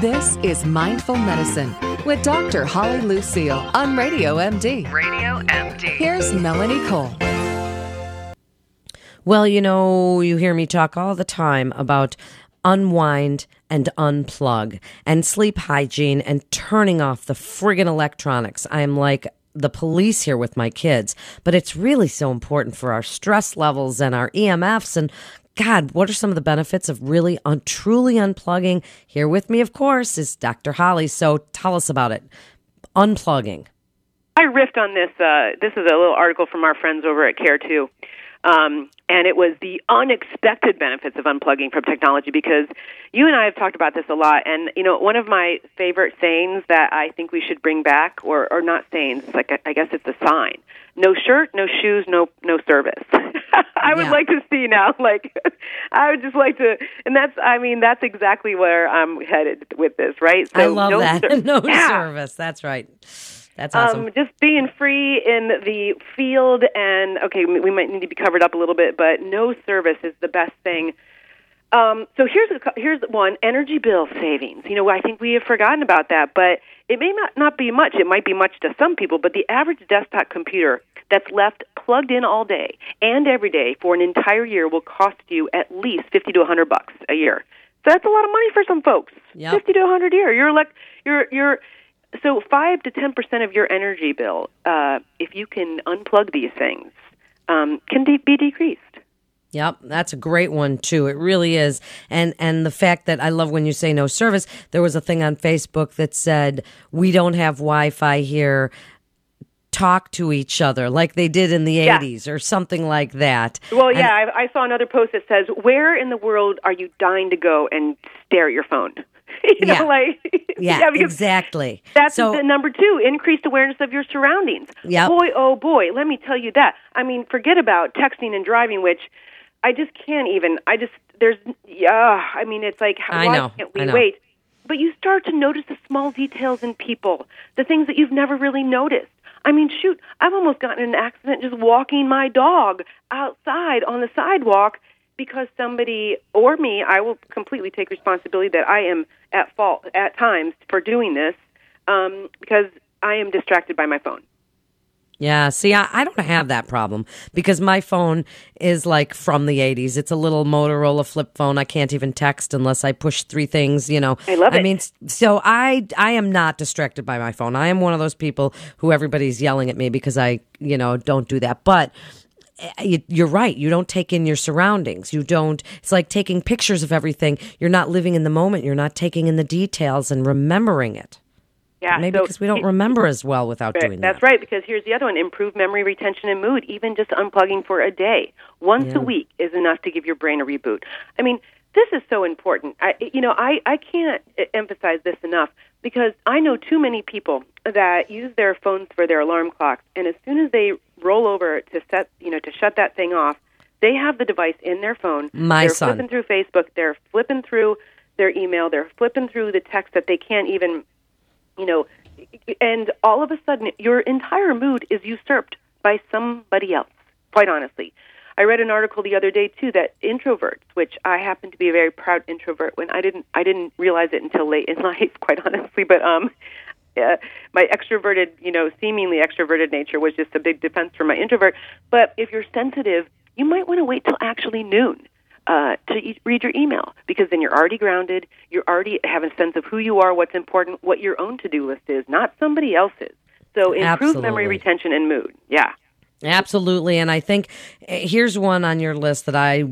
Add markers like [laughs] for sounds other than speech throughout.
This is Mindful Medicine with Dr. Holly Lucille on Radio MD. Radio MD. Here's Melanie Cole. Well, you know, you hear me talk all the time about unwind and unplug and sleep hygiene and turning off the friggin' electronics. I'm like the police here with my kids, but it's really so important for our stress levels and our EMFs and God, what are some of the benefits of really un- truly unplugging? Here with me, of course, is Dr. Holly. So tell us about it. Unplugging. I riffed on this. Uh, this is a little article from our friends over at Care 2. Um, and it was the unexpected benefits of unplugging from technology because you and I have talked about this a lot. And, you know, one of my favorite sayings that I think we should bring back, or, or not sayings, it's like I guess it's a sign no shirt, no shoes, no no service. [laughs] [laughs] I would Yeah. like to see now, [laughs] like I would just like to, and that's, I mean, that's exactly where I'm headed with this, right? I love no that. ser- [laughs] no Yeah. service. That's right. That's awesome. Um, just being free in the field, and okay, we might need to be covered up a little bit, but no service is the best thing. Um, so here's a, here's one: energy bill savings. You know, I think we have forgotten about that, but it may not not be much. It might be much to some people, but the average desktop computer that's left plugged in all day and every day for an entire year will cost you at least fifty to a hundred bucks a year. So that's a lot of money for some folks. Yep. Fifty to a hundred a year. You're like you're you're so five to ten percent of your energy bill, uh, if you can unplug these things, um, can de- be decreased. Yep, that's a great one too. It really is. And and the fact that I love when you say no service. There was a thing on Facebook that said we don't have Wi-Fi here. Talk to each other like they did in the Yeah. 80s or something like that. Well, yeah, I, I saw another post that says, "Where in the world are you dying to go and stare at your phone?" [laughs] you know, Yeah. like [laughs] yeah, because exactly. That's so the number two: increased awareness of your surroundings. Yep. Boy, oh boy, let me tell you that. I mean, forget about texting and driving, which I just can't even. I just there's yeah. I mean, it's like I why know, can't we wait? But you start to notice the small details in people, the things that you've never really noticed. I mean, shoot, I've almost gotten in an accident just walking my dog outside on the sidewalk because somebody or me, I will completely take responsibility that I am at fault at times for doing this um, because I am distracted by my phone. Yeah, see, I, I don't have that problem because my phone is like from the 80s. It's a little Motorola flip phone. I can't even text unless I push three things, you know. I love it. I mean, so I I am not distracted by my phone. I am one of those people who everybody's yelling at me because I, you know, don't do that. But eh, you're right. You don't take in your surroundings. You don't. It's like taking pictures of everything. You're not living in the moment. You're not taking in the details and remembering it. Yeah, Maybe so because we don't remember as well without doing that. That's right, because here's the other one improved memory retention and mood. Even just unplugging for a day, once a week, is enough to give your brain a reboot. I mean, this is so important. I, you know, I, I can't emphasize this enough because I know too many people that use their phones for their alarm clocks, and as soon as they roll over to set, you know, to shut that thing off, they have the device in their phone. My they're son. flipping through Facebook. They're flipping through their email. They're flipping through the text that they can't even you know, and all of a sudden your entire mood is usurped by somebody else, quite honestly. I read an article the other day too that introverts, which I happen to be a very proud introvert when I didn't I didn't realize it until late in [laughs] life, quite honestly, but um uh, my extroverted, you know, seemingly extroverted nature was just a big defense for my introvert. But if you're sensitive, you might want to wait till actually noon uh, to e- read your email because then you're already grounded. You're already have a sense of who you are, what's important, what your own to do list is, not somebody else's. So improve memory retention and mood. Yeah. Absolutely, and I think eh, here's one on your list that I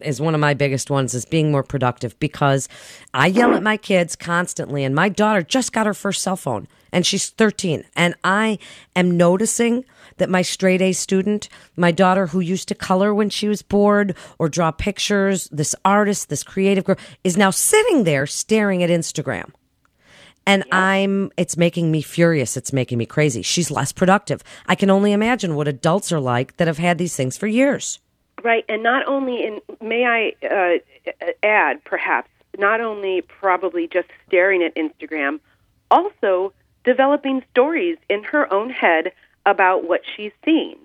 is one of my biggest ones is being more productive because I yell at my kids constantly, and my daughter just got her first cell phone, and she's 13, and I am noticing that my straight A student, my daughter who used to color when she was bored or draw pictures, this artist, this creative girl, is now sitting there staring at Instagram. And I'm, it's making me furious. It's making me crazy. She's less productive. I can only imagine what adults are like that have had these things for years. Right, and not only in may I uh, add perhaps not only probably just staring at Instagram, also developing stories in her own head about what she's seen.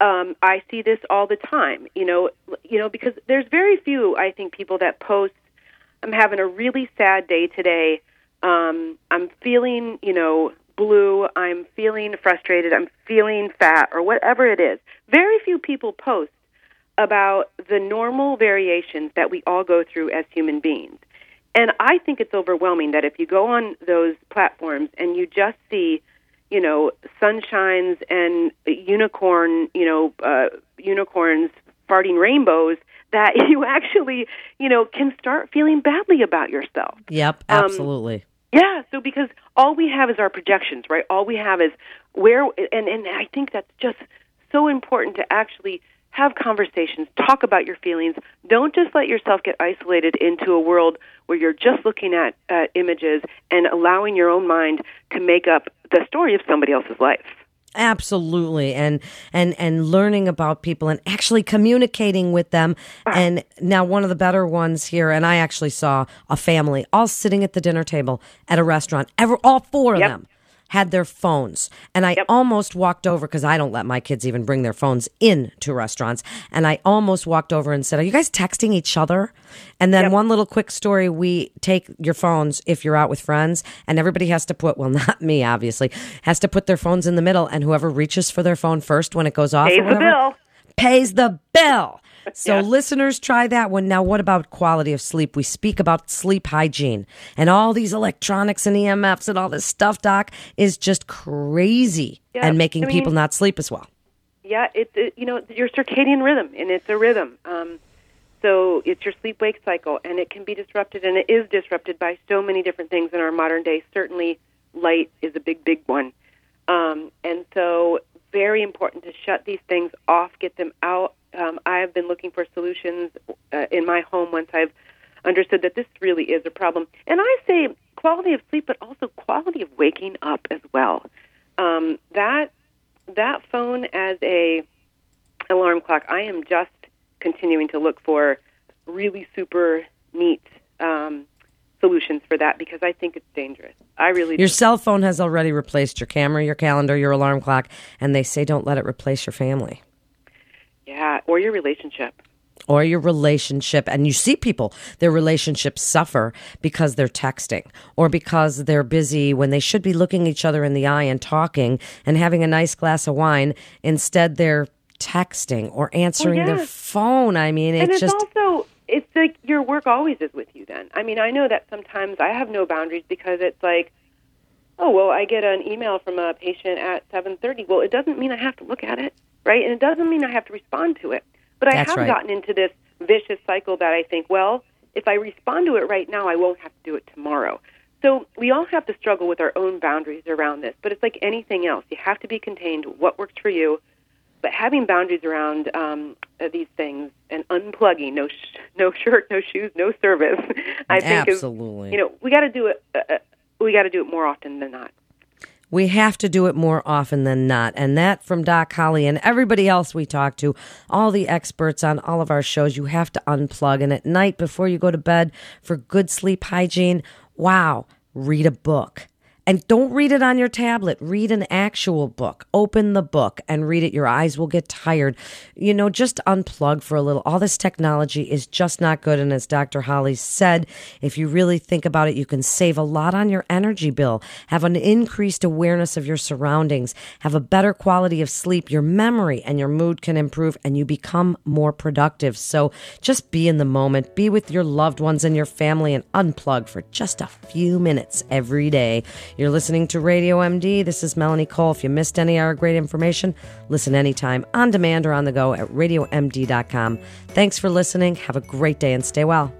Um, I see this all the time, you know, you know, because there's very few I think people that post. I'm having a really sad day today. um, I'm feeling, you know, blue, I'm feeling frustrated, I'm feeling fat, or whatever it is. Very few people post about the normal variations that we all go through as human beings. And I think it's overwhelming that if you go on those platforms and you just see, you know, sunshines and unicorn, you know, uh, unicorns farting rainbows, that [laughs] you actually, you know, can start feeling badly about yourself. Yep, absolutely. Um, yeah, so because all we have is our projections, right? All we have is where, and and I think that's just so important to actually have conversations, talk about your feelings. Don't just let yourself get isolated into a world where you're just looking at uh, images and allowing your own mind to make up the story of somebody else's life. Absolutely. And and and learning about people and actually communicating with them. And now one of the better ones here and I actually saw a family all sitting at the dinner table at a restaurant. Ever all four of Yep. them had their phones. And I Yep. almost walked over because I don't let my kids even bring their phones in to restaurants. And I almost walked over and said, Are you guys texting each other? And then Yep. one little quick story we take your phones if you're out with friends, and everybody has to put, well, [laughs] not me, obviously, has to put their phones in the middle. And whoever reaches for their phone first when it goes off Pays or the bill. pays the bill. So Yeah. listeners try that one. Now what about quality of sleep? We speak about sleep hygiene and all these electronics and EMFs and all this stuff, doc, is just crazy and making I mean- people not sleep as well. Yeah, it's it, you know your circadian rhythm, and it's a rhythm. Um, so it's your sleep wake cycle, and it can be disrupted, and it is disrupted by so many different things in our modern day. Certainly, light is a big, big one, um, and so very important to shut these things off, get them out. Um, I have been looking for solutions uh, in my home once I've understood that this really is a problem, and I say quality of sleep, but also quality of waking up as well. Um, that that phone as a alarm clock, I am just continuing to look for really super neat um, solutions for that because I think it's dangerous. I really Your do. cell phone has already replaced your camera, your calendar, your alarm clock, and they say don't let it replace your family. Or your relationship. or your relationship and you see people their relationships suffer because they're texting or because they're busy when they should be looking each other in the eye and talking and having a nice glass of wine instead they're texting or answering their yes. phone i mean and it's it's just also it's like your work always is with you then. I mean, I know that sometimes I have no boundaries because it's like oh, well, I get an email from a patient at 7:30. Well, it doesn't mean I have to look at it, right? And it doesn't mean I have to respond to it. But I That's have right. gotten into this vicious cycle that I think, well, if I respond to it right now, I won't have to do it tomorrow. So we all have to struggle with our own boundaries around this, but it's like anything else. You have to be contained what works for you. But having boundaries around um, uh, these things and unplugging, no, sh- [laughs] no shirt, no shoes, no service, [laughs] I think Absolutely. is, you know, we got to do it. Uh, uh, we got to do it more often than not. We have to do it more often than not. And that from Doc Holly and everybody else we talk to, all the experts on all of our shows, you have to unplug. And at night before you go to bed for good sleep hygiene, wow, read a book. And don't read it on your tablet. Read an actual book. Open the book and read it. Your eyes will get tired. You know, just unplug for a little. All this technology is just not good. And as Dr. Holly said, if you really think about it, you can save a lot on your energy bill, have an increased awareness of your surroundings, have a better quality of sleep. Your memory and your mood can improve and you become more productive. So just be in the moment, be with your loved ones and your family and unplug for just a few minutes every day. You're listening to Radio MD. This is Melanie Cole. If you missed any of our great information, listen anytime on demand or on the go at radiomd.com. Thanks for listening. Have a great day and stay well.